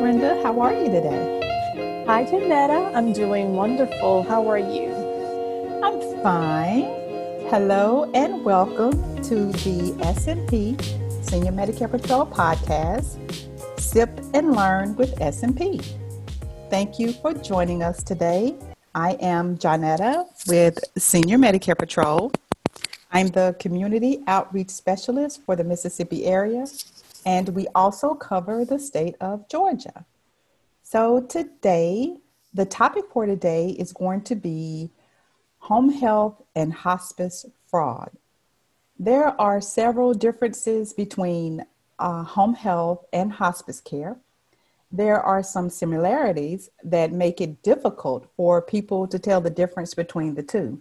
Brenda. How are you today? Hi, Janetta. I'm doing wonderful. How are you? I'm fine. Hello and welcome to the SMP Senior Medicare Patrol podcast, Sip and Learn with SMP. Thank you for joining us today. I am Janetta with Senior Medicare Patrol. I'm the Community Outreach Specialist for the Mississippi area and we also cover the state of Georgia. So today, the topic for today is going to be home health and hospice fraud. There are several differences between uh, home health and hospice care. There are some similarities that make it difficult for people to tell the difference between the two.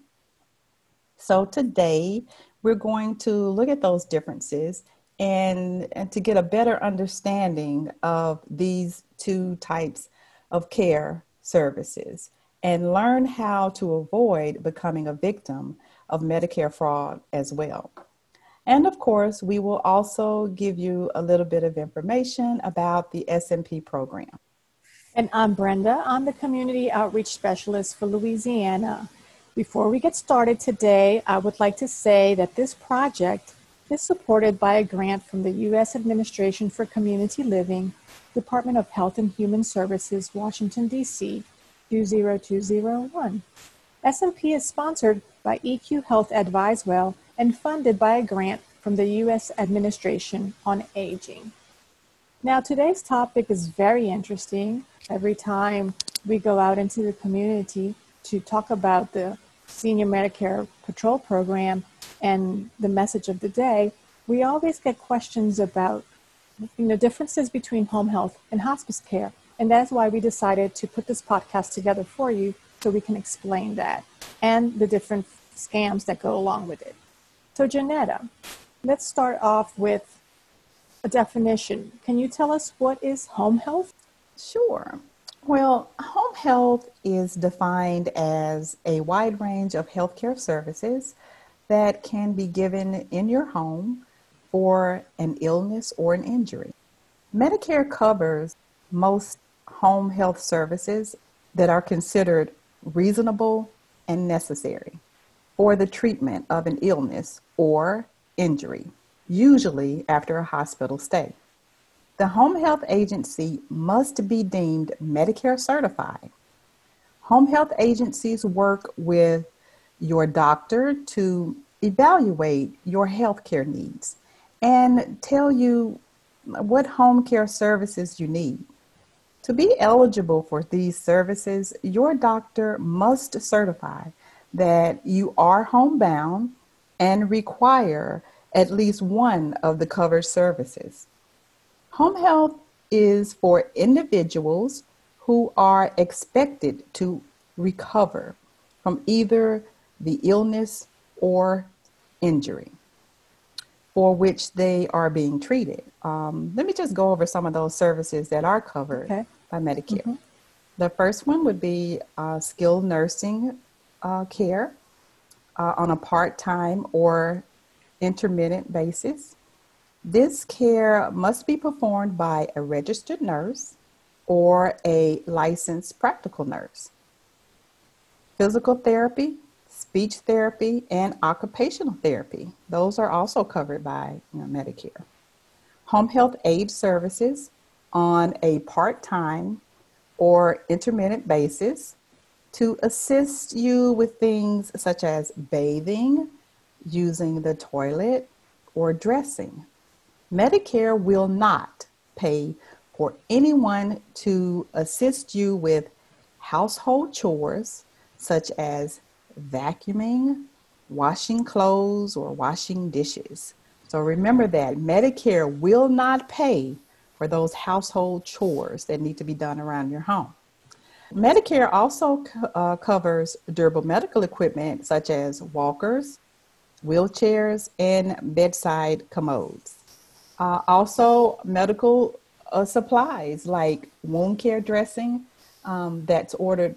So, today we're going to look at those differences and, and to get a better understanding of these two types of care services and learn how to avoid becoming a victim of Medicare fraud as well. And of course, we will also give you a little bit of information about the SMP program. And I'm Brenda. I'm the Community Outreach Specialist for Louisiana. Before we get started today, I would like to say that this project is supported by a grant from the U.S. Administration for Community Living, Department of Health and Human Services, Washington, D.C. 20201. SMP is sponsored by EQ Health AdviseWell and funded by a grant from the U.S. Administration on Aging. Now, today's topic is very interesting. Every time we go out into the community to talk about the Senior Medicare Patrol Program, and the message of the day, we always get questions about you know differences between home health and hospice care. And that's why we decided to put this podcast together for you so we can explain that and the different scams that go along with it. So, Janetta, let's start off with a definition. Can you tell us what is home health? Sure. Well, home health is defined as a wide range of healthcare services that can be given in your home for an illness or an injury. Medicare covers most home health services that are considered reasonable and necessary for the treatment of an illness or injury, usually after a hospital stay. The home health agency must be deemed Medicare certified. Home health agencies work with your doctor to evaluate your healthcare needs and tell you what home care services you need. To be eligible for these services, your doctor must certify that you are homebound and require at least one of the covered services. Home health is for individuals who are expected to recover from either the illness or injury for which they are being treated. Um, let me just go over some of those services that are covered okay. by Medicare. Mm-hmm. The first one would be uh, skilled nursing uh, care uh, on a part time or intermittent basis. This care must be performed by a registered nurse or a licensed practical nurse. Physical therapy, speech therapy, and occupational therapy. Those are also covered by you know, Medicare. Home health aid services on a part time or intermittent basis to assist you with things such as bathing, using the toilet, or dressing. Medicare will not pay for anyone to assist you with household chores such as vacuuming, washing clothes, or washing dishes. So remember that Medicare will not pay for those household chores that need to be done around your home. Medicare also uh, covers durable medical equipment such as walkers, wheelchairs, and bedside commodes. Uh, also, medical uh, supplies like wound care dressing um, that's ordered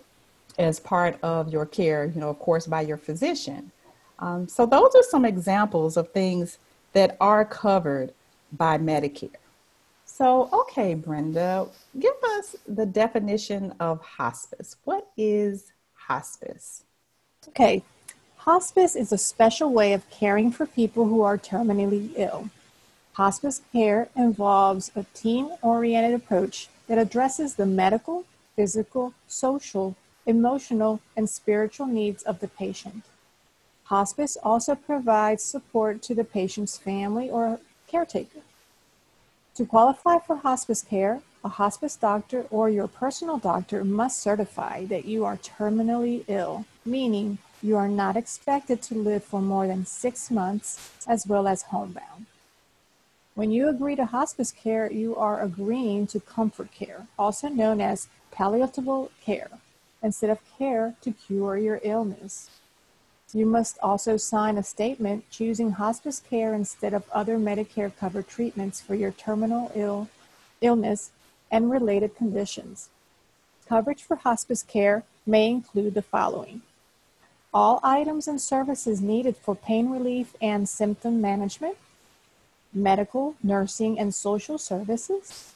as part of your care, you know, of course, by your physician. Um, so, those are some examples of things that are covered by Medicare. So, okay, Brenda, give us the definition of hospice. What is hospice? Okay, hospice is a special way of caring for people who are terminally ill. Hospice care involves a team oriented approach that addresses the medical, physical, social, emotional, and spiritual needs of the patient. Hospice also provides support to the patient's family or caretaker. To qualify for hospice care, a hospice doctor or your personal doctor must certify that you are terminally ill, meaning you are not expected to live for more than six months, as well as homebound. When you agree to hospice care, you are agreeing to comfort care, also known as palliative care, instead of care to cure your illness. You must also sign a statement choosing hospice care instead of other Medicare covered treatments for your terminal Ill, illness and related conditions. Coverage for hospice care may include the following all items and services needed for pain relief and symptom management, medical, nursing, and social services,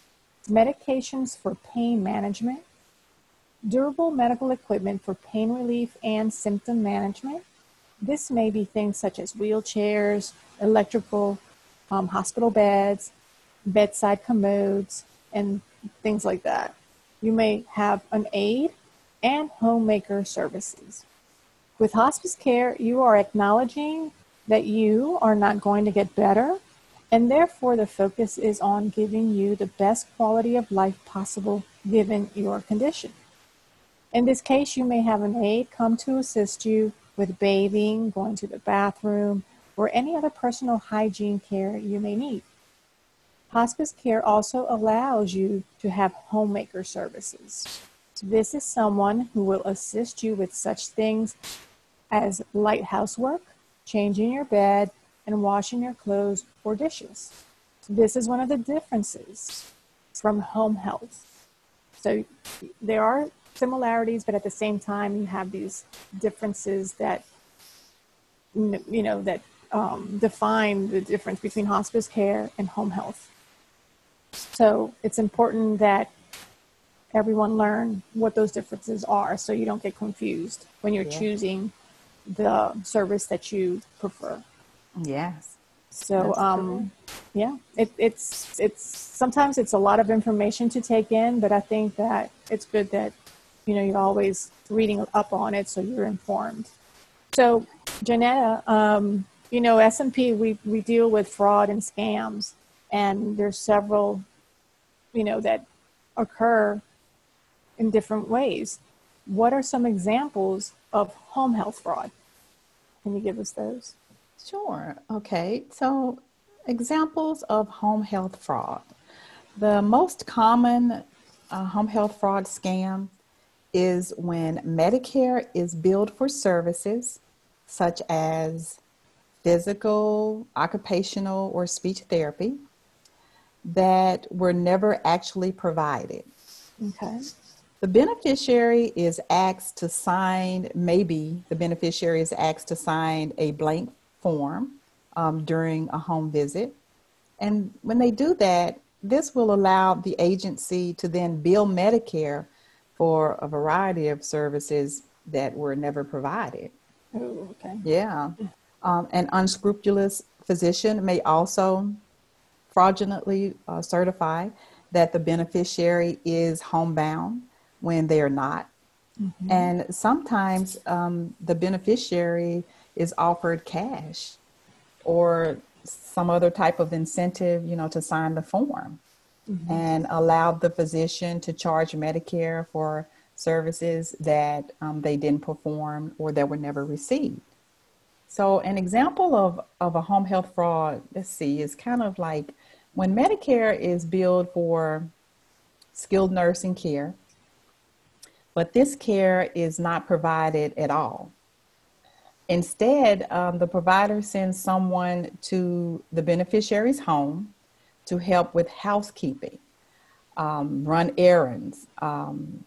medications for pain management, durable medical equipment for pain relief and symptom management, this may be things such as wheelchairs, electrical, um, hospital beds, bedside commodes, and things like that. You may have an aide and homemaker services. With hospice care, you are acknowledging that you are not going to get better, and therefore the focus is on giving you the best quality of life possible given your condition. In this case, you may have an aide come to assist you with bathing, going to the bathroom, or any other personal hygiene care you may need. Hospice care also allows you to have homemaker services. This is someone who will assist you with such things as light housework, changing your bed, and washing your clothes or dishes. This is one of the differences from home health. So there are similarities, but at the same time, you have these differences that you know that um, define the difference between hospice care and home health. So it's important that everyone learn what those differences are, so you don't get confused when you're yeah. choosing the service that you prefer. Yes. So, um, yeah, it, it's it's sometimes it's a lot of information to take in, but I think that it's good that you know you're always reading up on it so you're informed. So janetta um, you know SMP we, we deal with fraud and scams and there's several you know that occur in different ways. What are some examples of home health fraud? Can you give us those? Sure. Okay. So examples of home health fraud. The most common uh, home health fraud scam is when Medicare is billed for services such as physical, occupational, or speech therapy that were never actually provided. Okay. The beneficiary is asked to sign, maybe the beneficiary is asked to sign a blank form um, during a home visit. And when they do that, this will allow the agency to then bill Medicare for a variety of services that were never provided. Oh, okay. Yeah. Um, an unscrupulous physician may also fraudulently uh, certify that the beneficiary is homebound when they are not. Mm-hmm. And sometimes um, the beneficiary is offered cash or some other type of incentive, you know, to sign the form mm-hmm. and allowed the physician to charge Medicare for services that um, they didn't perform or that were never received. So, an example of, of a home health fraud, let's see, is kind of like when Medicare is billed for skilled nursing care, but this care is not provided at all. Instead, um, the provider sends someone to the beneficiary's home to help with housekeeping, um, run errands, um,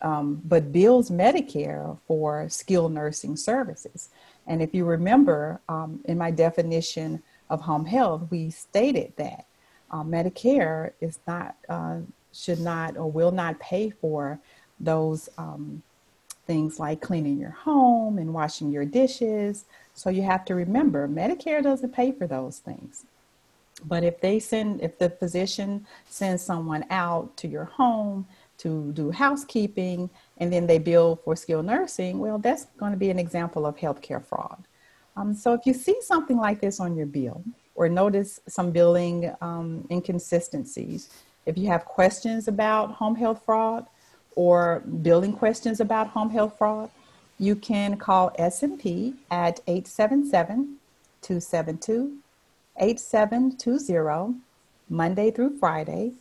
um, but bills Medicare for skilled nursing services. And if you remember um, in my definition of home health, we stated that uh, Medicare is not, uh, should not, or will not pay for those um, things like cleaning your home and washing your dishes. So you have to remember Medicare doesn't pay for those things. But if they send, if the physician sends someone out to your home to do housekeeping and then they bill for skilled nursing, well, that's going to be an example of healthcare fraud. Um, so if you see something like this on your bill or notice some billing um, inconsistencies, if you have questions about home health fraud or billing questions about home health fraud, you can call SMP at 877 272 8720 Monday through Friday,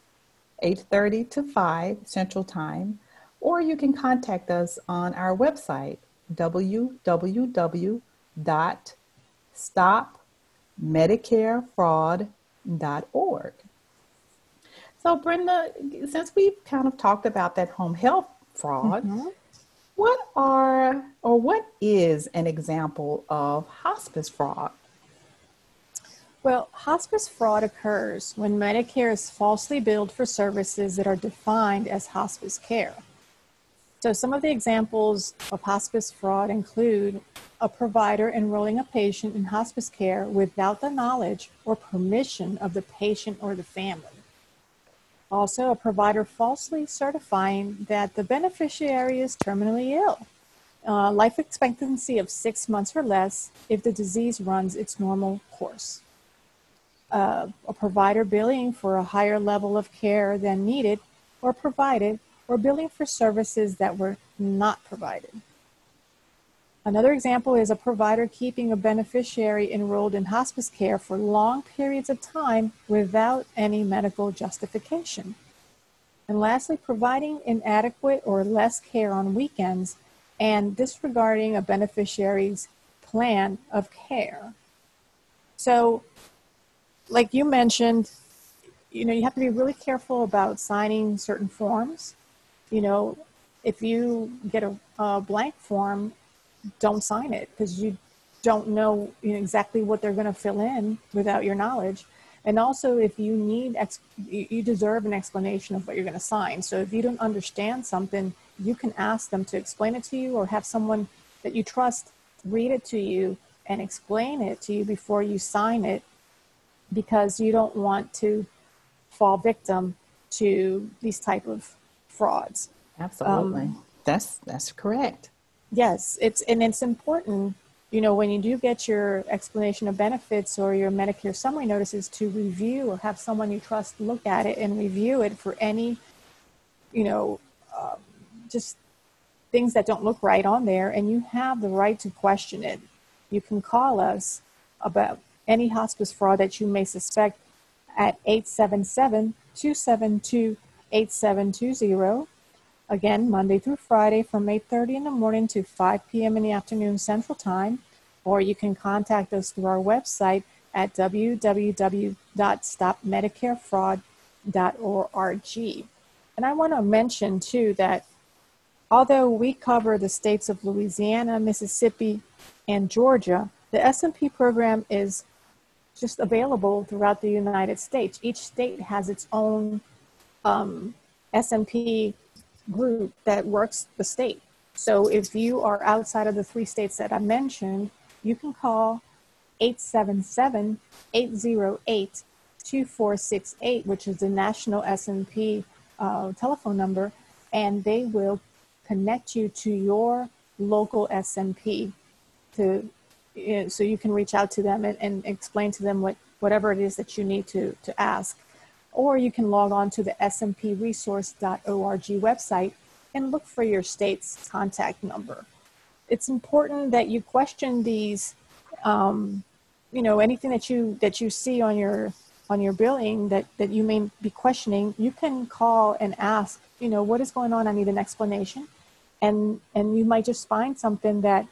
8:30 to 5 Central Time, or you can contact us on our website www.stopmedicarefraud.org. So Brenda, since we've kind of talked about that home health fraud, mm-hmm. what are or what is an example of hospice fraud? Well, hospice fraud occurs when Medicare is falsely billed for services that are defined as hospice care. So, some of the examples of hospice fraud include a provider enrolling a patient in hospice care without the knowledge or permission of the patient or the family. Also, a provider falsely certifying that the beneficiary is terminally ill, uh, life expectancy of six months or less if the disease runs its normal course uh, a provider billing for a higher level of care than needed or provided, or billing for services that were not provided. Another example is a provider keeping a beneficiary enrolled in hospice care for long periods of time without any medical justification. And lastly, providing inadequate or less care on weekends and disregarding a beneficiary's plan of care. So, like you mentioned, you know, you have to be really careful about signing certain forms. You know, if you get a, a blank form, don't sign it because you don't know, you know exactly what they're going to fill in without your knowledge. And also, if you need, ex- you deserve an explanation of what you're going to sign. So if you don't understand something, you can ask them to explain it to you or have someone that you trust read it to you and explain it to you before you sign it because you don't want to fall victim to these type of frauds. Absolutely. Um, that's that's correct. Yes, it's and it's important, you know, when you do get your explanation of benefits or your Medicare summary notices to review or have someone you trust look at it and review it for any, you know, uh, just things that don't look right on there, and you have the right to question it. You can call us about any hospice fraud that you may suspect at 877 272 8720. Again, Monday through Friday from 8:30 in the morning to 5 p.m. in the afternoon Central Time, or you can contact us through our website at www.stopmedicarefraud.org. And I want to mention too that although we cover the states of Louisiana, Mississippi, and Georgia, the SMP program is just available throughout the United States. Each state has its own um, SMP group that works the state. So if you are outside of the three states that I mentioned, you can call 877-808-2468, which is the national SMP uh, telephone number, and they will connect you to your local SMP to so you can reach out to them and, and explain to them what, whatever it is that you need to, to ask. Or you can log on to the smpresource.org website and look for your state's contact number. It's important that you question these, um, you know, anything that you that you see on your on your billing that, that you may be questioning, you can call and ask, you know, what is going on? I need an explanation. And and you might just find something that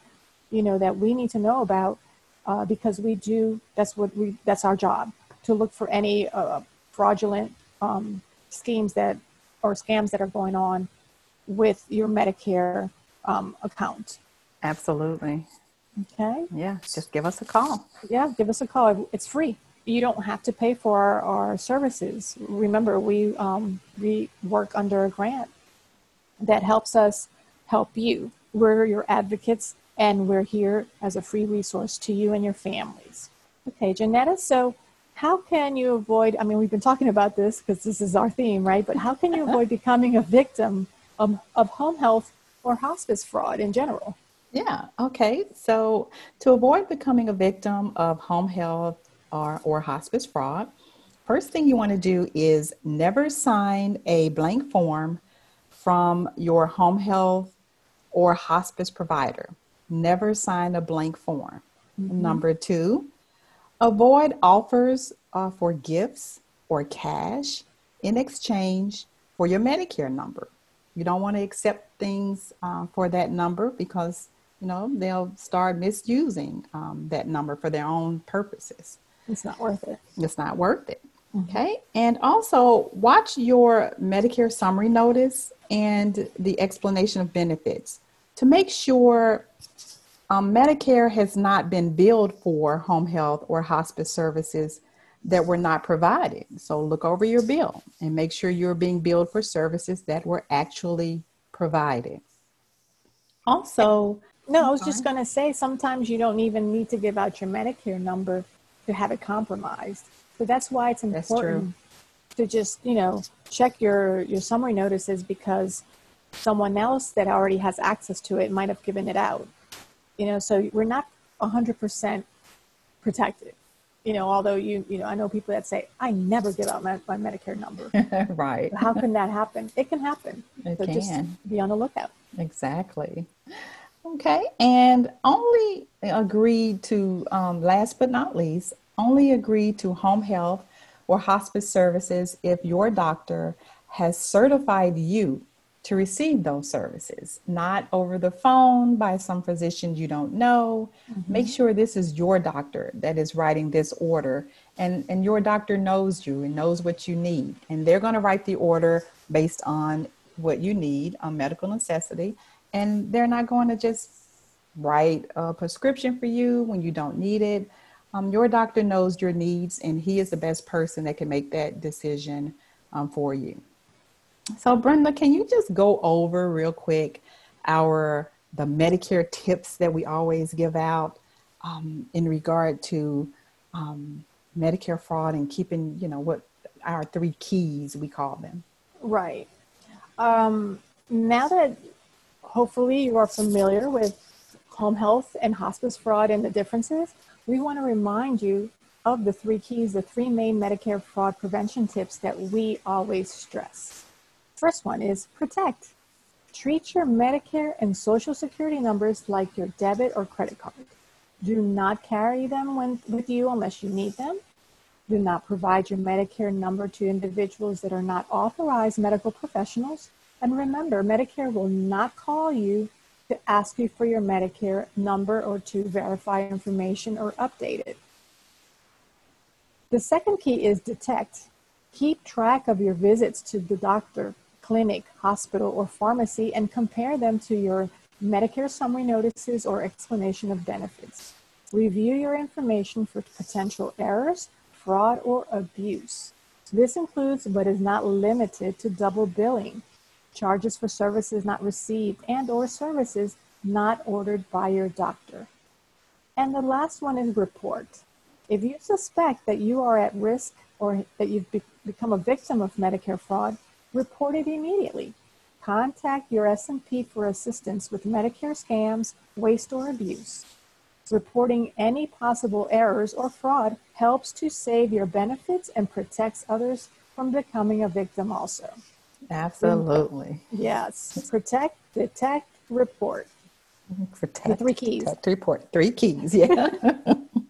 you know that we need to know about uh, because we do that's what we that's our job to look for any uh, fraudulent um, schemes that or scams that are going on with your medicare um, account. Absolutely. Okay? Yeah just give us a call. Yeah give us a call. It's free. You don't have to pay for our, our services. Remember, we um, we work under a grant that helps us help you. We're your advocates, and we're here as a free resource to you and your families. Okay, Janetta. So, how can you avoid? I mean, we've been talking about this because this is our theme, right? But how can you avoid becoming a victim of, of home health or hospice fraud in general? Yeah, okay. So, to avoid becoming a victim of home health or, or hospice fraud, first thing you want to do is never sign a blank form from your home health or hospice provider. Never sign a blank form. Mm-hmm. Number two, avoid offers uh, for gifts or cash in exchange for your Medicare number. You don't want to accept things uh, for that number because you know they'll start misusing um, that number for their own purposes. It's not worth it. It's not worth it. Mm-hmm. Okay. And also watch your Medicare summary notice and the explanation of benefits to make sure um, Medicare has not been billed for home health or hospice services that were not provided. So look over your bill and make sure you're being billed for services that were actually provided. Also, no, I was just going to say sometimes you don't even need to give out your Medicare number to have it compromised. So that's why it's important to just, you know, check your your summary notices because someone else that already has access to it might have given it out. You know, so we're not 100% protected. You know, although you, you know, I know people that say, I never give out my, my Medicare number. right. How can that happen? It can happen. It so can. just be on the lookout. Exactly. Okay. And only agree to, um, last but not least, only agree to home health or hospice services if your doctor has certified you to receive those services, not over the phone by some physician you don't know. Mm-hmm. Make sure this is your doctor that is writing this order and, and your doctor knows you and knows what you need. And they're going to write the order based on what you need on medical necessity. And they're not going to just write a prescription for you when you don't need it. Um, your doctor knows your needs, and he is the best person that can make that decision um, for you. So, Brenda, can you just go over real quick our the Medicare tips that we always give out um, in regard to um, Medicare fraud and keeping, you know, what our three keys we call them? Right. Um, now that hopefully you are familiar with home health and hospice fraud and the differences, we want to remind you of the three keys, the three main Medicare fraud prevention tips that we always stress. First one is protect. Treat your Medicare and Social Security numbers like your debit or credit card. Do not carry them when, with you unless you need them. Do not provide your Medicare number to individuals that are not authorized medical professionals. And remember, Medicare will not call you to ask you for your Medicare number or to verify information or update it. The second key is detect. Keep track of your visits to the doctor, clinic, hospital, or pharmacy and compare them to your Medicare summary notices or explanation of benefits. Review your information for potential errors, fraud, or abuse. This includes but is not limited to double billing, charges for services not received and or services not ordered by your doctor. And the last one is report. If you suspect that you are at risk or that you've be- become a victim of Medicare fraud, report it immediately. Contact your SMP for assistance with Medicare scams, waste, or abuse. Reporting any possible errors or fraud helps to save your benefits and protects others from becoming a victim also. Absolutely. Yes. Protect, detect, report. Protect, the three keys. Detect, report. Three keys, yeah.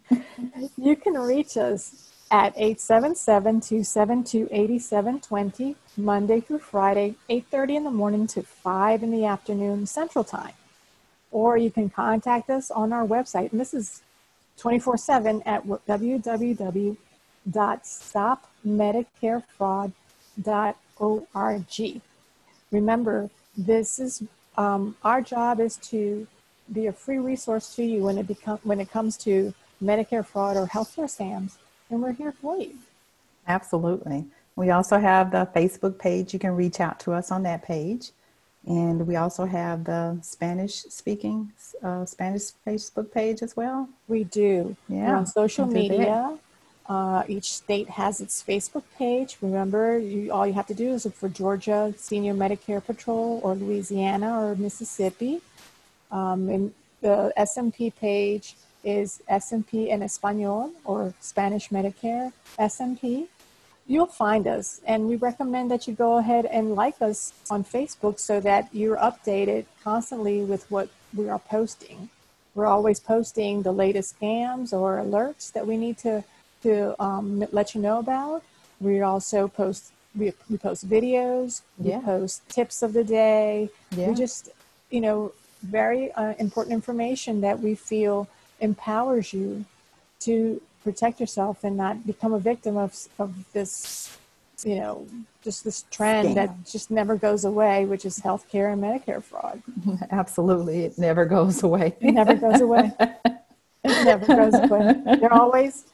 you can reach us at 877-272-8720, Monday through Friday, 8.30 in the morning to 5 in the afternoon Central Time. Or you can contact us on our website, and this is 24-7 at www.stopmedicarefraud.org org. Remember, this is um, our job is to be a free resource to you when it become when it comes to Medicare fraud or healthcare scams. And we're here for you. Absolutely. We also have the Facebook page. You can reach out to us on that page. And we also have the Spanish speaking uh, Spanish Facebook page as well. We do. Yeah. We're on social media. Uh, each state has its Facebook page. Remember, you, all you have to do is look for Georgia Senior Medicare Patrol or Louisiana or Mississippi. Um, and the SMP page is SMP en Español or Spanish Medicare SMP. You'll find us, and we recommend that you go ahead and like us on Facebook so that you're updated constantly with what we are posting. We're always posting the latest scams or alerts that we need to to um, let you know about. We also post we, we post videos, we post tips of the day. Yeah. We just you know very uh, important information that we feel empowers you to protect yourself and not become a victim of of this you know just this trend that just never goes away, which is healthcare and Medicare fraud. Absolutely. It never goes away. It never goes away. It never goes away. They're always,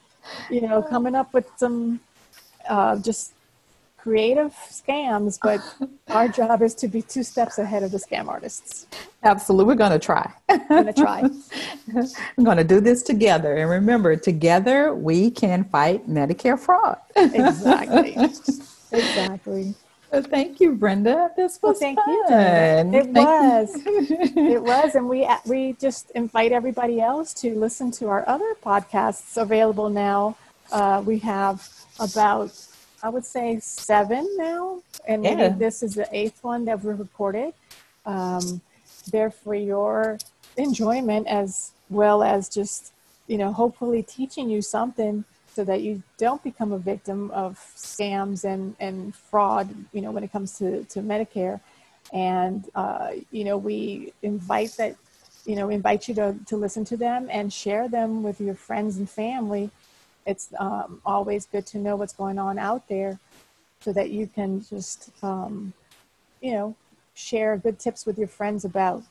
you know, coming up with some uh, just creative scams, but our job is to be two steps ahead of the scam artists. Absolutely. We're going to try. I'm going to try. We're going to do this together. And remember, together we can fight Medicare fraud. Exactly. Exactly. So thank you, Brenda. This Well, was thank you. fun. Janetta. It Thank was. you. It was, and we we just invite everybody else to listen to our other podcasts available now. Uh, we have about, I would say, seven now, and maybe Yeah. this is the eighth one that we recorded. Um, they're for your enjoyment as well as just you know hopefully teaching you something so that you don't become a victim of scams and, and fraud you know when it comes to, to medicare and uh, you know we invite that you know invite you to, to listen to them and share them with your friends and family it's um, always good to know what's going on out there so that you can just um, you know share good tips with your friends about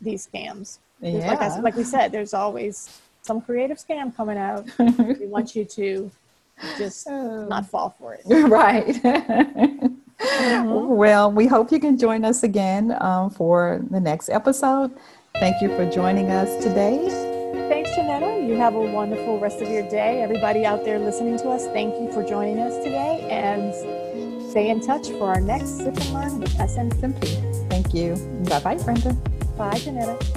these scams There's- like, I, Yeah. like we said there's always some creative scam coming out we want you to just not fall for it right. Mm-hmm. Well, we hope you can join us again um, for the next episode. Thank you for joining us today. You have a wonderful rest of your day. Everybody out there listening to us, thank you for joining us today and stay in touch for our next Sip and Learn with SN Simply. Thank you. Bye bye, Brenda. Bye, Janetta.